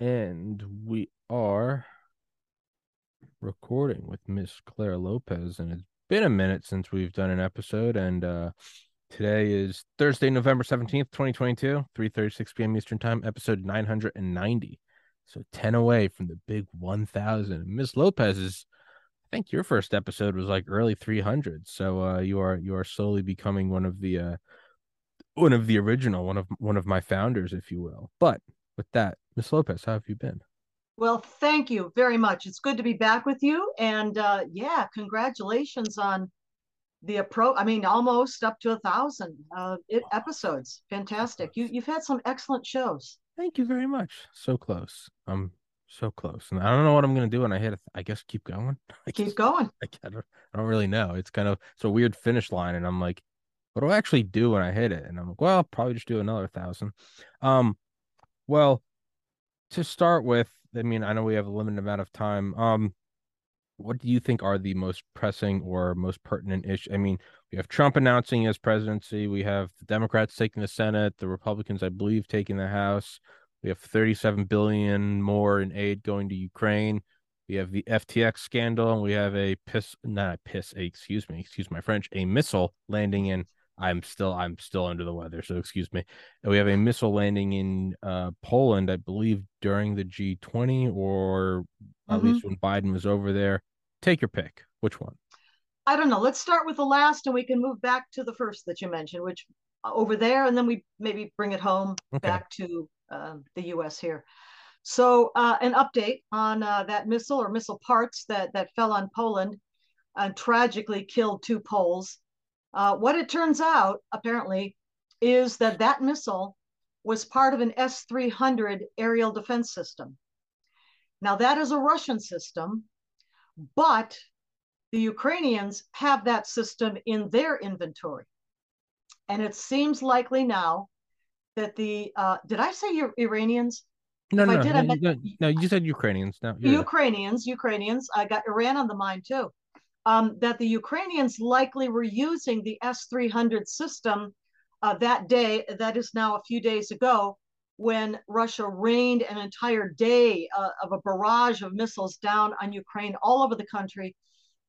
And we are recording with Miss Clare Lopez, and it's been a minute since we've done an episode. And uh, today is Thursday, November 17th, 2022, 3 36 p.m. Eastern Time, episode 990. So 10 away from the big 1000. Miss Lopez is. I think your first episode was like early 300 So uh, you are you are slowly becoming one of the uh, one of the original, one of one of my founders, if you will. But with that, Miss Lopez, how have you been? Well, thank you very much. It's good to be back with you. And uh, yeah, congratulations on the approach. I mean, almost up to a thousand uh, it, episodes. Fantastic. You, you've had some excellent shows. Thank you very much. So close. I'm so close. And I don't know what I'm going to do when I hit it. I guess keep going. I Keep guess, going. I, I, don't, I don't really know. It's kind of, it's a weird finish line. And I'm like, what do I actually do when I hit it? And I'm like, well, I'll probably just do another thousand. Um, well, to start with, I mean, I know we have a limited amount of time. Um, what do you think are the most pressing or most pertinent issue? I mean, we have Trump announcing his presidency. We have the Democrats taking the Senate, the Republicans, I believe, taking the House. We have 37 billion more in aid going to Ukraine. We have the FTX scandal, and we have a piss, not a piss, a, excuse me, excuse my French, a missile landing in I'm still I'm still under the weather, so excuse me. And we have a missile landing in uh, Poland, I believe, during the G20 or at Mm-hmm. least when Biden was over there. Take your pick. Which one? I don't know. Let's start with the last and we can move back to the first that you mentioned, which uh, over there, and then we maybe bring it home Okay. back to um the US here. So, uh, an update on uh, that missile or missile parts that, that fell on Poland and tragically killed two Poles. Uh, what it turns out, apparently, is that that missile was part of an S 300 aerial defense system. Now, that is a Russian system, but the Ukrainians have that system in their inventory. And it seems likely now that the, uh, did I say Iranians? No, If I no, did, no, I you, meant- no, no, you said Ukrainians. No, Ukrainians, Ukrainians, I got Iran on the mind too. Um, that the Ukrainians likely were using the S 300 system uh, that day, that is now a few days ago, when Russia rained an entire day uh, of a barrage of missiles down on Ukraine all over the country.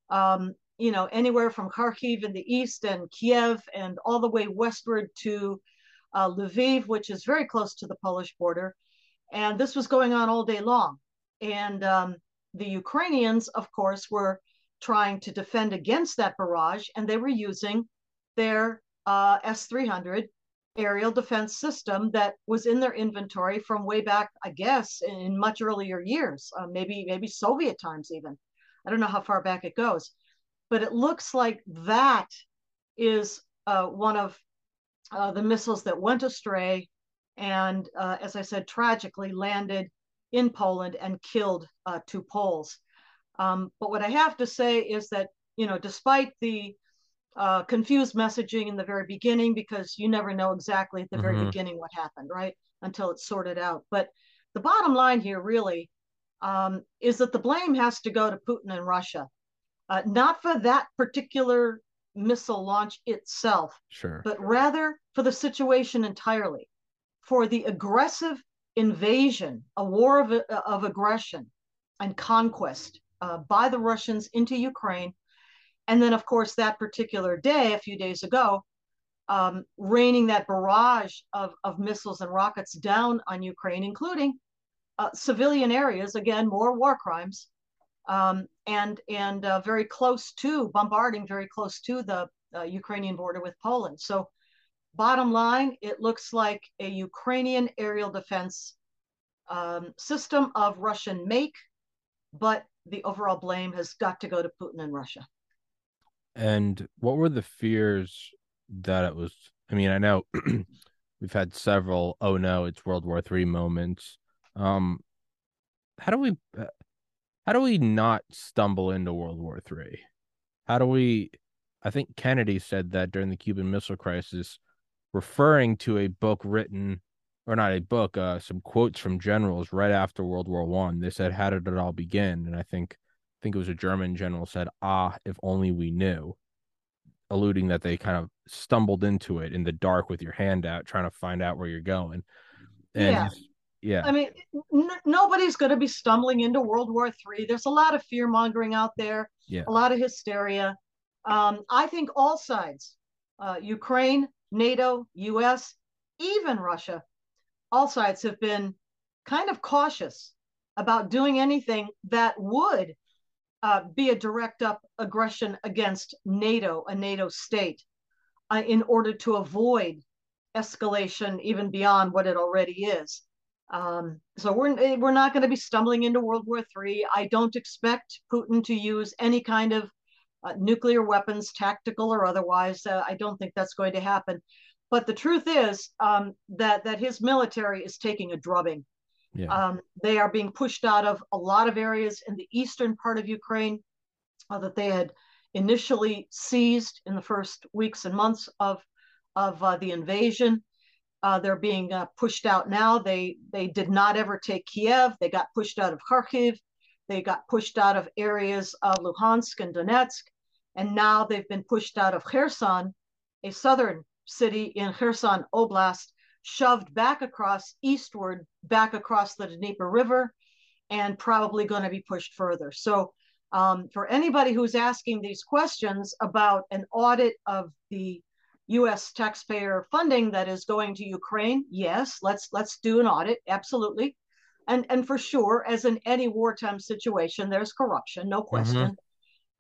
Um, you know, anywhere from Kharkiv in the east and Kiev and all the way westward to uh, Lviv, which is very close to the Polish border. And this was going on all day long. And um, the Ukrainians, of course, were trying to defend against that barrage, and they were using their uh, S 300 aerial defense system that was in their inventory from way back, I guess, in much earlier years, uh, maybe maybe Soviet times even. I don't know how far back it goes, but it looks like that is uh, one of uh, the missiles that went astray, and uh, as I said, tragically landed in Poland and killed uh, two Poles. Um, but what I have to say is that, you know, despite the uh, confused messaging in the very beginning, because you never know exactly at the very Mhm. beginning what happened, right? Until it's sorted out. But the bottom line here really um, is that the blame has to go to Putin and Russia, uh, not for that particular missile launch itself, Sure. but rather for the situation entirely, for the aggressive invasion, a war of, of aggression and conquest uh, by the Russians into Ukraine. And then, of course, that particular day, a few days ago, um, raining that barrage of, of missiles and rockets down on Ukraine, including uh, civilian areas, again, more war crimes, um, and, and uh, very close to, bombarding very close to the uh, Ukrainian border with Poland. So, bottom line, it looks like a Ukrainian aerial defense um, system of Russian make, but the overall blame has got to go to Putin and Russia. And what were the fears that it was? I mean, I know we've had several oh no, it's World War Three moments. Um, how do we uh, how do we not stumble into World War Three? How do we? I think Kennedy said that during the Cuban Missile Crisis, referring to a book written or not a book, uh, some quotes from generals right after World War One. They said, "How did it all begin?" And I think I think it was a German general said, "Ah, if only we knew," alluding that they kind of stumbled into it in the dark with your hand out, trying to find out where you're going. And Yeah. yeah. I mean, n- nobody's going to be stumbling into World War III. There's a lot of fear mongering out there, yeah. a lot of hysteria. Um, I think all sides, uh, Ukraine, NATO, US, even Russia, all sides have been kind of cautious about doing anything that would uh, be a direct up aggression against NATO, a NATO state, uh, in order to avoid escalation even beyond what it already is. Um, so we're we're not going to be stumbling into World War III. I don't expect Putin to use any kind of uh, nuclear weapons, tactical or otherwise. Uh, I don't think that's going to happen. But the truth is um, that that his military is taking a drubbing. Yeah. Um, they are being pushed out of a lot of areas in the eastern part of Ukraine uh, that they had initially seized in the first weeks and months of of uh, the invasion. Uh, they're being uh, pushed out now. They they did not ever take Kiev. They got pushed out of Kharkiv. They got pushed out of areas of Luhansk and Donetsk, and now they've been pushed out of Kherson, a southern city in Kherson Oblast, shoved back across eastward, back across the Dnieper River, and probably going to be pushed further. So, um, for anybody who's asking these questions about an audit of the U.S. taxpayer funding that is going to Ukraine, yes, let's let's do an audit, absolutely, and and for sure, as in any wartime situation, there's corruption, no mm-hmm. question.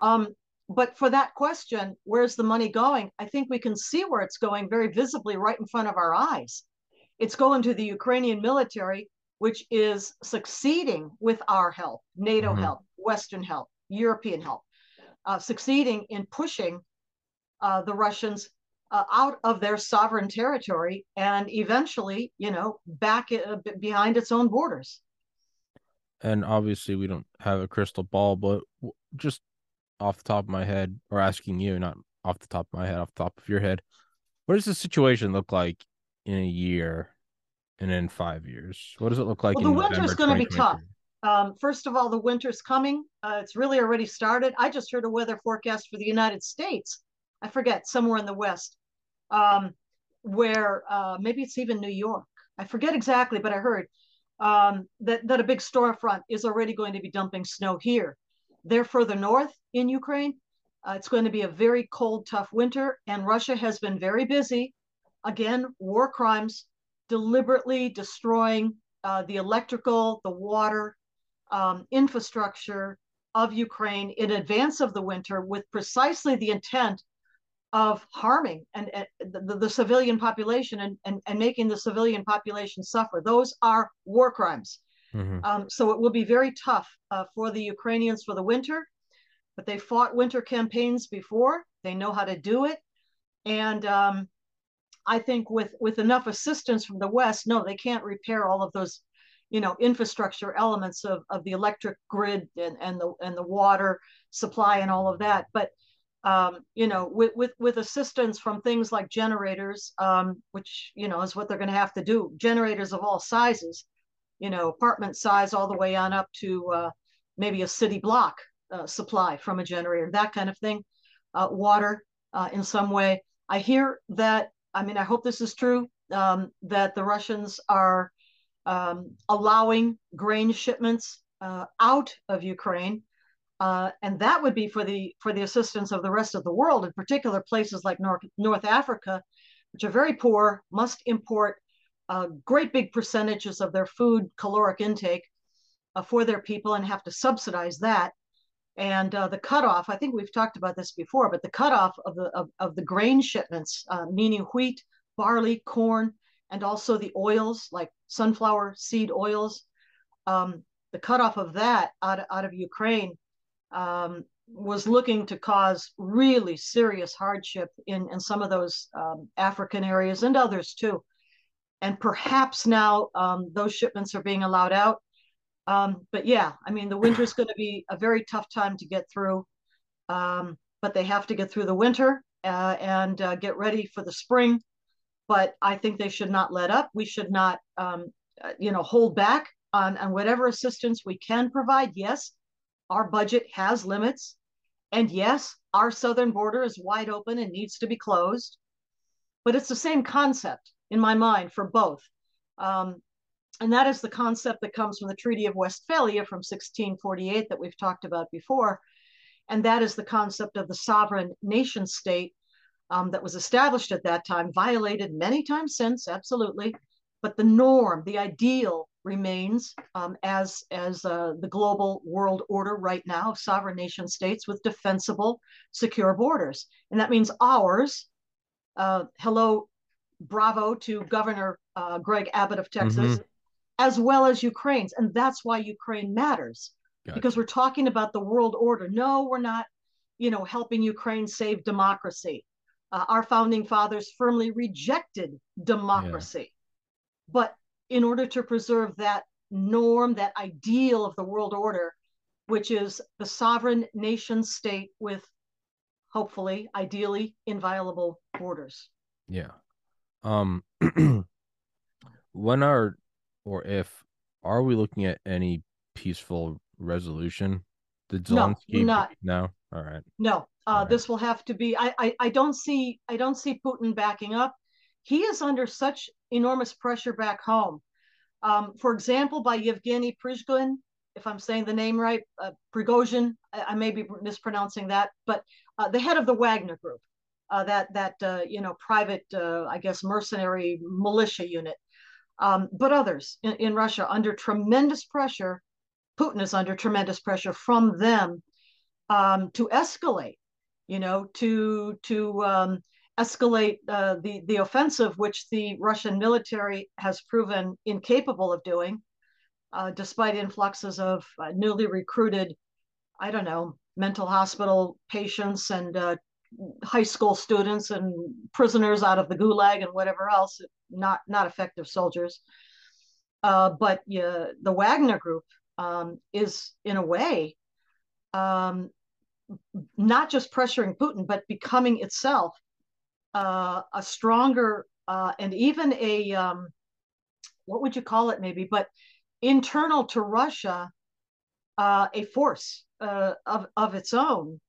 Mm-hmm. Um, but for that question, where's the money going? I think we can see where it's going very visibly right in front of our eyes. It's going to the Ukrainian military, which is succeeding with our help, NATO mm-hmm. help, Western help, European help, uh, succeeding in pushing uh, the Russians uh, out of their sovereign territory and eventually, you know, back uh, behind its own borders. And obviously, we don't have a crystal ball, but just off the top of my head, or asking you, not off the top of my head, off the top of your head, what does the situation look like in a year and in five years? What does it look like? Well, the winter is going to be tough. Um, first of all, the winter's coming. Uh, it's really already started. I just heard a weather forecast for the United States. I forget somewhere in the West, um, where uh, maybe it's even New York. I forget exactly, but I heard um, that that a big storefront is already going to be dumping snow here. They're further north in Ukraine. Uh, it's going to be a very cold, tough winter, and Russia has been very busy. Again, war crimes, deliberately destroying uh, the electrical, the water, um, infrastructure of Ukraine in advance of the winter with precisely the intent of harming and, and the, the, civilian population and, and, and making the civilian population suffer. Those are war crimes. Mm-hmm. Um, so it will be very tough uh, for the Ukrainians for the winter, but they fought winter campaigns before. They know how to do it. And um, I think with, with enough assistance from the West, no, they can't repair all of those, you know, infrastructure elements of, of the electric grid and, and the and the water supply and all of that. But um, you know, with, with with assistance from things like generators, um, which you know is what they're going to have to do. Generators of all sizes, you know, apartment size all the way on up to uh, maybe a city block uh, supply from a generator, that kind of thing. Uh, water uh, in some way. I hear that. I mean, I hope this is true. Um, that the Russians are um, allowing grain shipments uh, out of Ukraine, uh, and that would be for the for the assistance of the rest of the world, in particular places like North North Africa, which are very poor, must import uh, great big percentages of their food caloric intake uh, for their people and have to subsidize that. And uh, the cutoff, I think we've talked about this before, but the cutoff of the of, of the grain shipments, uh, meaning wheat, barley, corn, and also the oils like sunflower seed oils, um, the cutoff of that out, out of Ukraine um, was looking to cause really serious hardship in, in some of those um, African areas and others too and perhaps now um, those shipments are being allowed out. Um, but yeah, I mean, the winter is going to be a very tough time to get through, um, but they have to get through the winter uh, and uh, get ready for the spring. But I think they should not let up. We should not, um, you know, hold back on, on whatever assistance we can provide. Yes, our budget has limits. And yes, our southern border is wide open and needs to be closed. But it's the same concept in my mind for both. Um, and that is the concept that comes from the Treaty of Westphalia from 1648 that we've talked about before. And that is the concept of the sovereign nation state um, that was established at that time, violated many times since, absolutely. But the norm, the ideal remains um, as, as uh, the global world order right now of sovereign nation states with defensible, secure borders. And that means ours, uh, hello, bravo to Governor uh, Greg Abbott of Texas, mm-hmm. as well as Ukraine's. And that's why Ukraine matters gotcha. because we're talking about the world order. No, we're not, you know, helping Ukraine save democracy. Uh, our founding fathers firmly rejected democracy. Yeah. But in order to preserve that norm, that ideal of the world order, which is the sovereign nation state with hopefully, ideally, inviolable borders. Yeah. Um, when are or if are we looking at any peaceful resolution? Did Zelensky? No, not. No. All right. No. Uh, right. This will have to be. I, I I don't see. I don't see Putin backing up. He is under such enormous pressure back home. Um, for example, by Yevgeny Prigozhin, if I'm saying the name right, uh, Prigozhin. I, I, may be mispronouncing that, but uh, the head of the Wagner Group, uh, that that uh, you know private, uh, I guess, mercenary militia unit, um, but others in, in, Russia under tremendous pressure. Putin is under tremendous pressure from them um, to escalate, you know, to to um, escalate uh, the the offensive, which the Russian military has proven incapable of doing, uh, despite influxes of uh, newly recruited, I don't know, mental hospital patients and uh, high school students and prisoners out of the gulag and whatever else, not not effective soldiers. Uh, but yeah, the Wagner Group um, is, in a way, um, not just pressuring Putin, but becoming itself uh, a stronger uh, and even a um, what would you call it, maybe, but internal to Russia, uh, a force uh, of of its own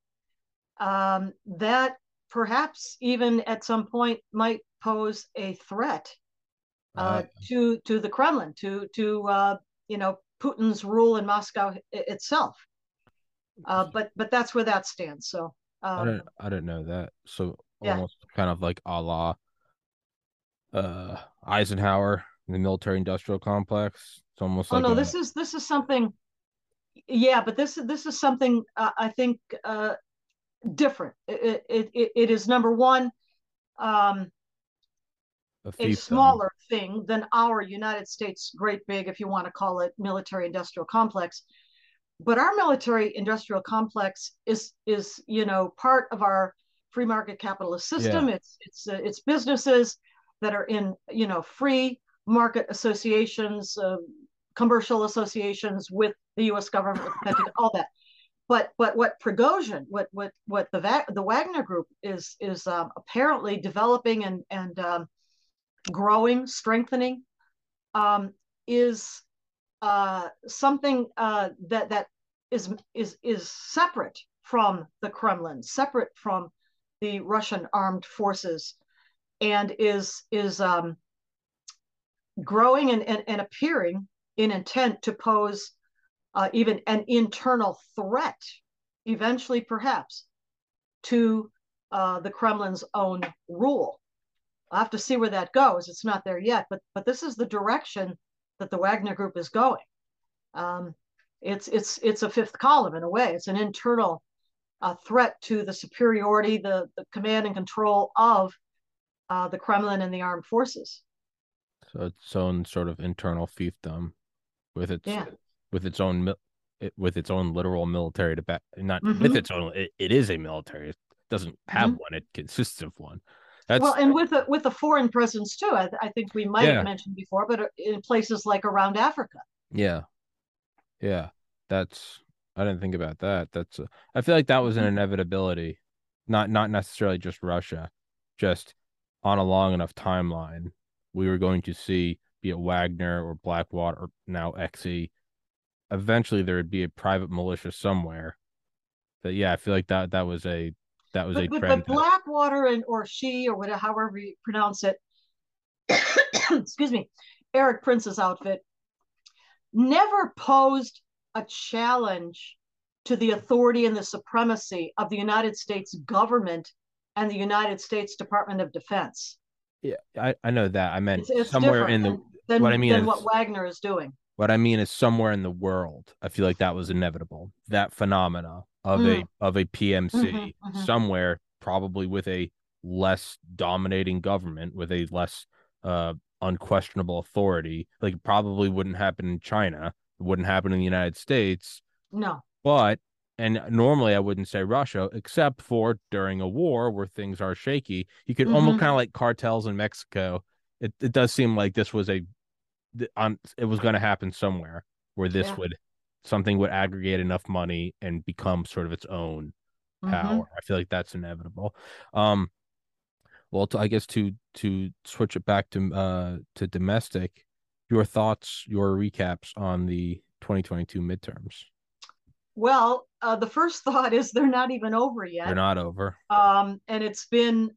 um, that perhaps even at some point might pose a threat uh, to to the Kremlin, to to uh, you know Putin's rule in Moscow itself. Uh, but but that's where that stands. So um, I don't I don't know that. So yeah. almost kind of like a la uh, Eisenhower, the military industrial complex. It's almost oh like no, a... this is this is something. Yeah, but this this is something uh, I think uh, different. It, it, it, it is number one, um, a, a smaller thing than our United States great big, if you want to call it military industrial complex. But our military industrial complex is is you know part of our free market capitalist system. Yeah. It's it's uh, it's businesses that are in you know free market associations, uh, commercial associations with the U.S. government, all that but but what Prigozhin, what what what the the Wagner Group is is um, apparently developing and and um, growing, strengthening, um, is uh, something uh, that that is is is separate from the Kremlin, separate from the Russian armed forces, and is is um, growing and, and, and appearing in intent to pose uh, even an internal threat, eventually perhaps, to uh, the Kremlin's own rule. I'll have to see where that goes. It's not there yet, but but this is the direction that the Wagner Group is going. Um, it's it's it's a fifth column in a way. It's an internal uh, threat to the superiority, the the command and control of uh, the Kremlin and the armed forces. So its own sort of internal fiefdom, with its yeah with its own with its own literal military to back not mm-hmm. with its own it, it is a military it doesn't have mm-hmm. one it consists of one that's well and with a with a foreign presence too i, I think we might yeah. have mentioned before but uh, in places like around africa yeah yeah that's i didn't think about that that's a, I feel like that was an mm-hmm. inevitability not not necessarily just russia just on a long enough timeline we were going to see be it wagner or blackwater or now xe eventually there would be a private militia somewhere. That yeah, I feel like that that was a that was but, a but, trend. But Blackwater and or she or whatever, however you pronounce it, excuse me, Erik Prince's outfit never posed a challenge to the authority and the supremacy of the United States government and the United States Department of Defense. Yeah, I, I know that. I meant it's, it's somewhere in the than, what I mean than is, what Wagner is doing. What I mean is somewhere in the world. I feel like that was inevitable. That phenomena of mm. a of a PMC mm-hmm, mm-hmm. somewhere, probably with a less dominating government, with a less uh, unquestionable authority. Like probably wouldn't happen in China. It wouldn't happen in the United States. No. But and normally I wouldn't say Russia, except for during a war where things are shaky. You could mm-hmm. almost kind of like cartels in Mexico. It it does seem like this was a on it was going to happen somewhere where this yeah. would something would aggregate enough money and become sort of its own mm-hmm. power. Mm-hmm. I feel like that's inevitable. Um, well, to, I guess to to switch it back to uh to domestic, your thoughts, your recaps on the 2022 midterms. Well, uh, the first thought is they're not even over yet. They're not over. Um, and it's been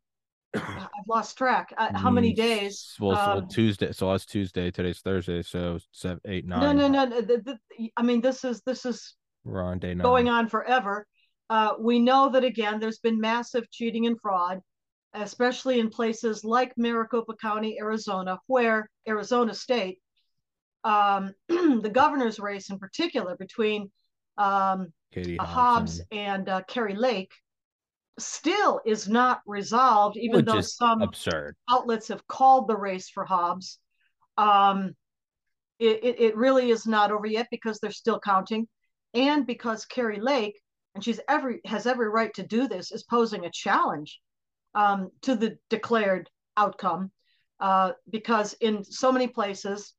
I've lost track. Uh, how many mm, days? Well, um, so Tuesday. So last Tuesday. Today's Thursday. So seven, eight, nine. No, no, no. no the, the, I mean, this is this is We're on day nine. going on forever. Uh, we know that again, there's been massive cheating and fraud, especially in places like Maricopa County, Arizona, where Arizona State, um, the governor's race in particular between um, Katie Hobbs and, uh, Kari Lake still is not resolved, even Which though some absurd outlets have called the race for Hobbs. Um, it, it, it really is not over yet because they're still counting, and because Kari Lake, and she's every has every right to do this, is posing a challenge um, to the declared outcome. Uh, because in so many places,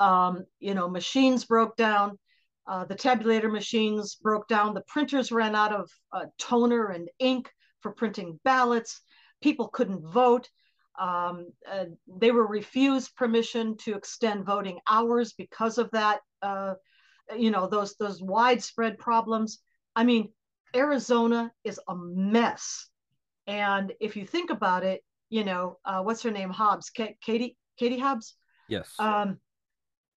um, you know, machines broke down, uh, the tabulator machines broke down. The printers ran out of uh, toner and ink for printing ballots. People couldn't vote. Um, uh, they were refused permission to extend voting hours because of that. Uh, you know those those widespread problems. I mean, Arizona is a mess. And if you think about it, you know uh, what's her name? Hobbs, K- Katie Katie Hobbs. Yes. Um,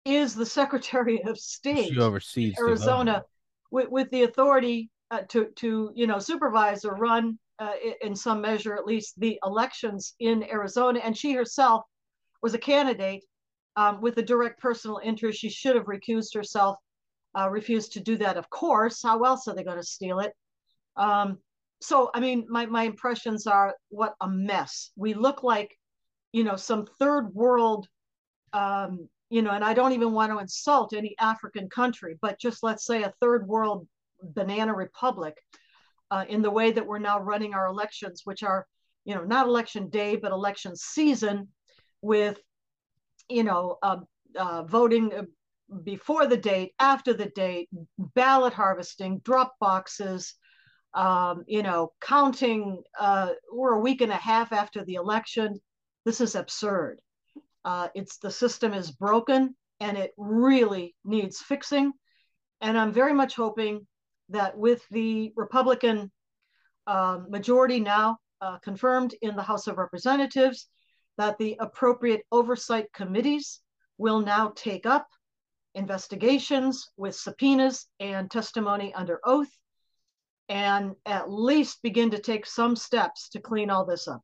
is the Secretary of State. She oversees Arizona with, with the authority uh, to to you know supervise or run uh, in some measure at least the elections in Arizona. And she herself was a candidate um, with a direct personal interest. She should have recused herself, uh, refused to do that. Of course, how else are they going to steal it? Um, so I mean, my my impressions are what a mess. We look like, you know, some third world um, you know, and I don't even want to insult any African country, but just let's say a third world banana republic uh, in the way that we're now running our elections, which are, you know, not election day, but election season with, you know, uh, uh, voting uh, before the date, after the date, ballot harvesting, drop boxes, um, you know, counting. Uh, we're a week and a half after the election. This is absurd. Uh, it's the system is broken and it really needs fixing. And I'm very much hoping that with the Republican uh, majority now uh, confirmed in the House of Representatives, that the appropriate oversight committees will now take up investigations with subpoenas and testimony under oath and at least begin to take some steps to clean all this up.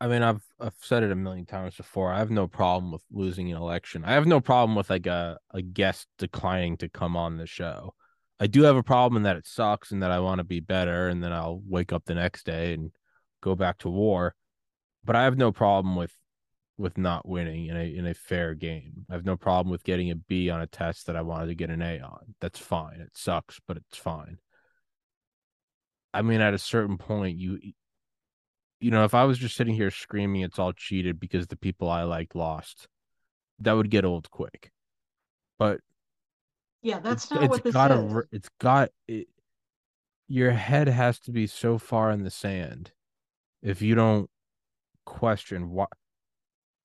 I mean, I've I've said it a million times before. I have no problem with losing an election. I have no problem with like a, a guest declining to come on the show. I do have a problem in that it sucks and that I want to be better and then I'll wake up the next day and go back to war. But I have no problem with with not winning in a in a fair game. I have no problem with getting a B on a test that I wanted to get an A on. That's fine. It sucks, but it's fine. I mean, at a certain point, you you know, if I was just sitting here screaming it's all cheated because the people I liked lost, that would get old quick. But yeah, that's not what this gotta, is. It's got it, your head has to be so far in the sand if you don't question why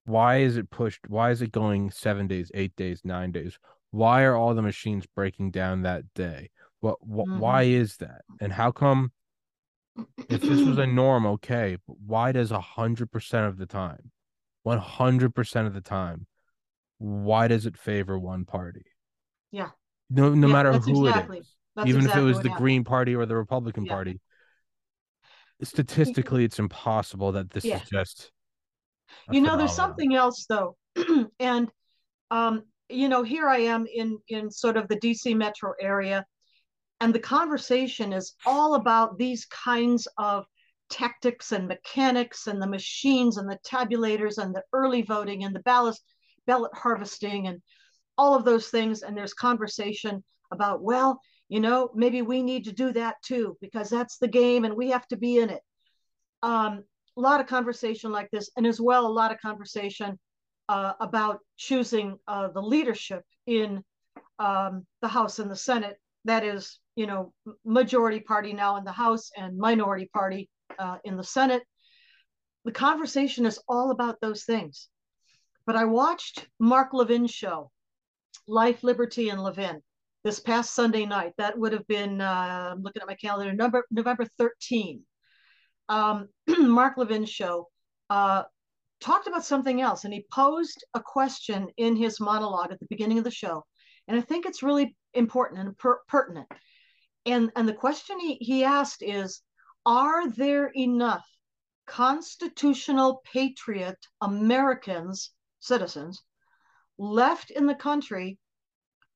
why is it pushed why is it going seven days eight days nine days why are all the machines breaking down that day what, what mm-hmm. why is that and how come if this was a norm, okay, but why does a hundred percent of the time, one hundred percent of the time, why does it favor one party? Yeah. No, no Yeah, matter who exactly- it is, even if it was the happened. Green Party or the Republican Yeah. Party. Statistically, it's impossible that this Yeah. is just. you know there's something else though and um you know here i am in in sort of the dc metro area and the conversation is all about these kinds of tactics and mechanics and the machines and the tabulators and the early voting and the ballot ballot harvesting and all of those things and there's conversation about well you know maybe we need to do that too because that's the game and we have to be in it um, a lot of conversation like this, and as well, a lot of conversation uh, about choosing uh, the leadership in um, the House and the Senate. That is, you know, majority party now in the House and minority party uh, in the Senate. The conversation is all about those things. But I watched Mark Levin's show, Life, Liberty, and Levin, this past Sunday night. That would have been, uh, I'm looking at my calendar, November, November 13 um, Mark Levin's show, uh, talked about something else, and he posed a question in his monologue at the beginning of the show, and I think it's really important and per- pertinent. And and the question he, he asked is, are there enough constitutional patriot Americans, citizens, left in the country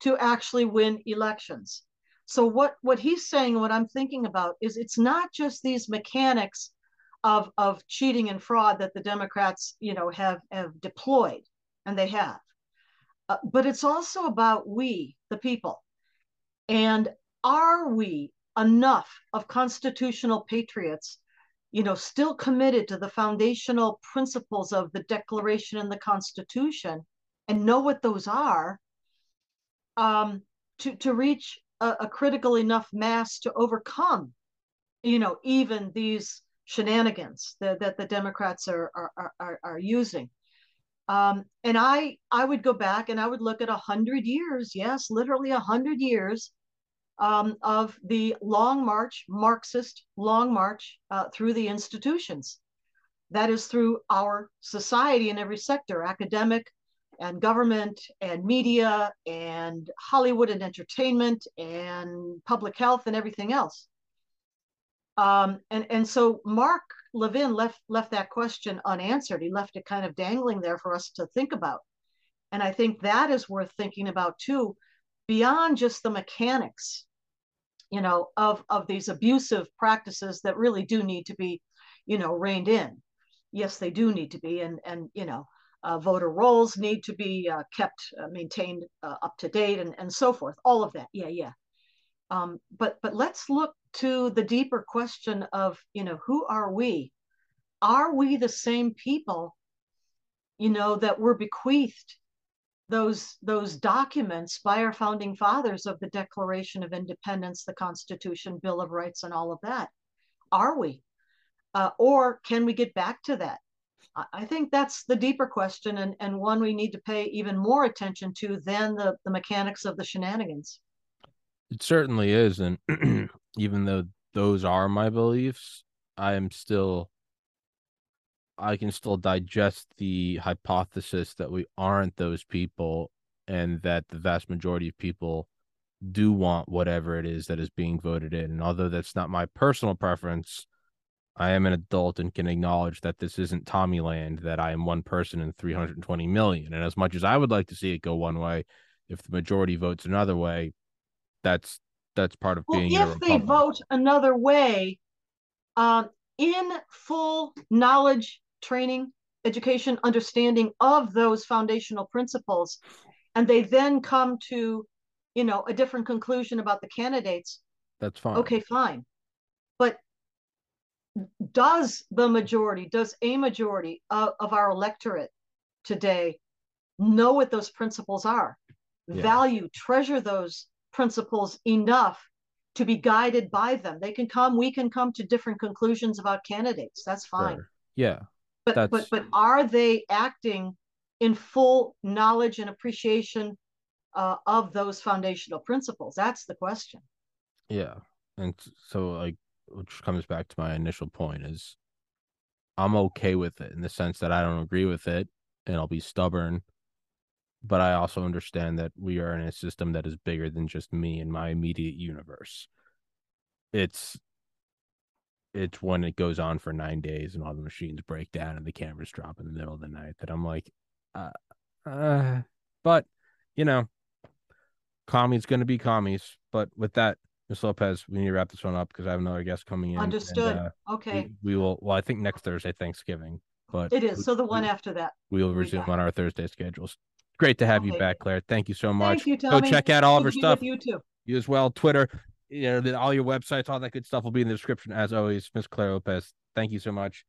to actually win elections? So what what he's saying, what I'm thinking about is it's not just these mechanics of of cheating and fraud that the Democrats, you know, have have deployed, and they have, uh, but it's also about we, the people, and are we enough of constitutional patriots, you know, still committed to the foundational principles of the Declaration and the Constitution, and know what those are, um, to to reach a, a critical enough mass to overcome, you know, even these shenanigans that, that the Democrats are are are, are using. Um, and I I would go back and I would look at a hundred years, yes, literally a hundred years um, of the long march, Marxist long march uh, through the institutions. That is through our society in every sector, academic, and government and media and Hollywood and entertainment and public health and everything else. Um, and and so Mark Levin left left that question unanswered. He left it kind of dangling there for us to think about. And I think that is worth thinking about too, beyond just the mechanics, you know, of of these abusive practices that really do need to be, you know, reined in. Yes, they do need to be, and and you know, uh, voter rolls need to be uh, kept uh, maintained uh, up to date and, and so forth all of that yeah yeah um, but but let's look to the deeper question of you know who are we are we the same people you know that were bequeathed those those documents by our founding fathers of the declaration of independence the constitution bill of rights and all of that are we uh, or can we get back to that I think that's the deeper question and, and one we need to pay even more attention to than the, the mechanics of the shenanigans. It certainly is. And even though those are my beliefs, I am still, I can still digest the hypothesis that we aren't those people and that the vast majority of people do want whatever it is that is being voted in. And although that's not my personal preference, I am an adult and can acknowledge that this isn't Tommy Land, that I am one person in 320 million. And as much as I would like to see it go one way, if the majority votes another way, that's that's part of well, being if they vote another way, um, in full knowledge, training, education, understanding of those foundational principles, and they then come to, you know, a different conclusion about the candidates. That's fine. Okay, fine. But does the majority, does a majority of, of our electorate today know what those principles are, yeah. value, treasure those principles enough to be guided by them? They can come, we can come to different conclusions about candidates. That's fine. Sure. Yeah. But that's... but but are they acting in full knowledge and appreciation uh, of those foundational principles? That's the question. Yeah. And so like which comes back to my initial point is I'm okay with it in the sense that I don't agree with it and I'll be stubborn but I also understand that we are in a system that is bigger than just me and my immediate universe. It's it's when it goes on for nine days and all the machines break down and the cameras drop in the middle of the night that I'm like, uh, uh but you know, commies going to be commies. But with that, Ms. Lopez, we need to wrap this one up because I have another guest coming in. Understood. And, uh, okay. We, we, will. Well, I think next Thursday, Thanksgiving, but it is. So the one we, after that, we will resume on our Thursday schedules. Great to have okay. you back, Clare. Thank you so much. Thank you, Tommy. Go check out all of her stuff. You too. You as well. Twitter, you know, all your websites, all that good stuff will be in the description as always. Miss Clare Lopez, thank you so much.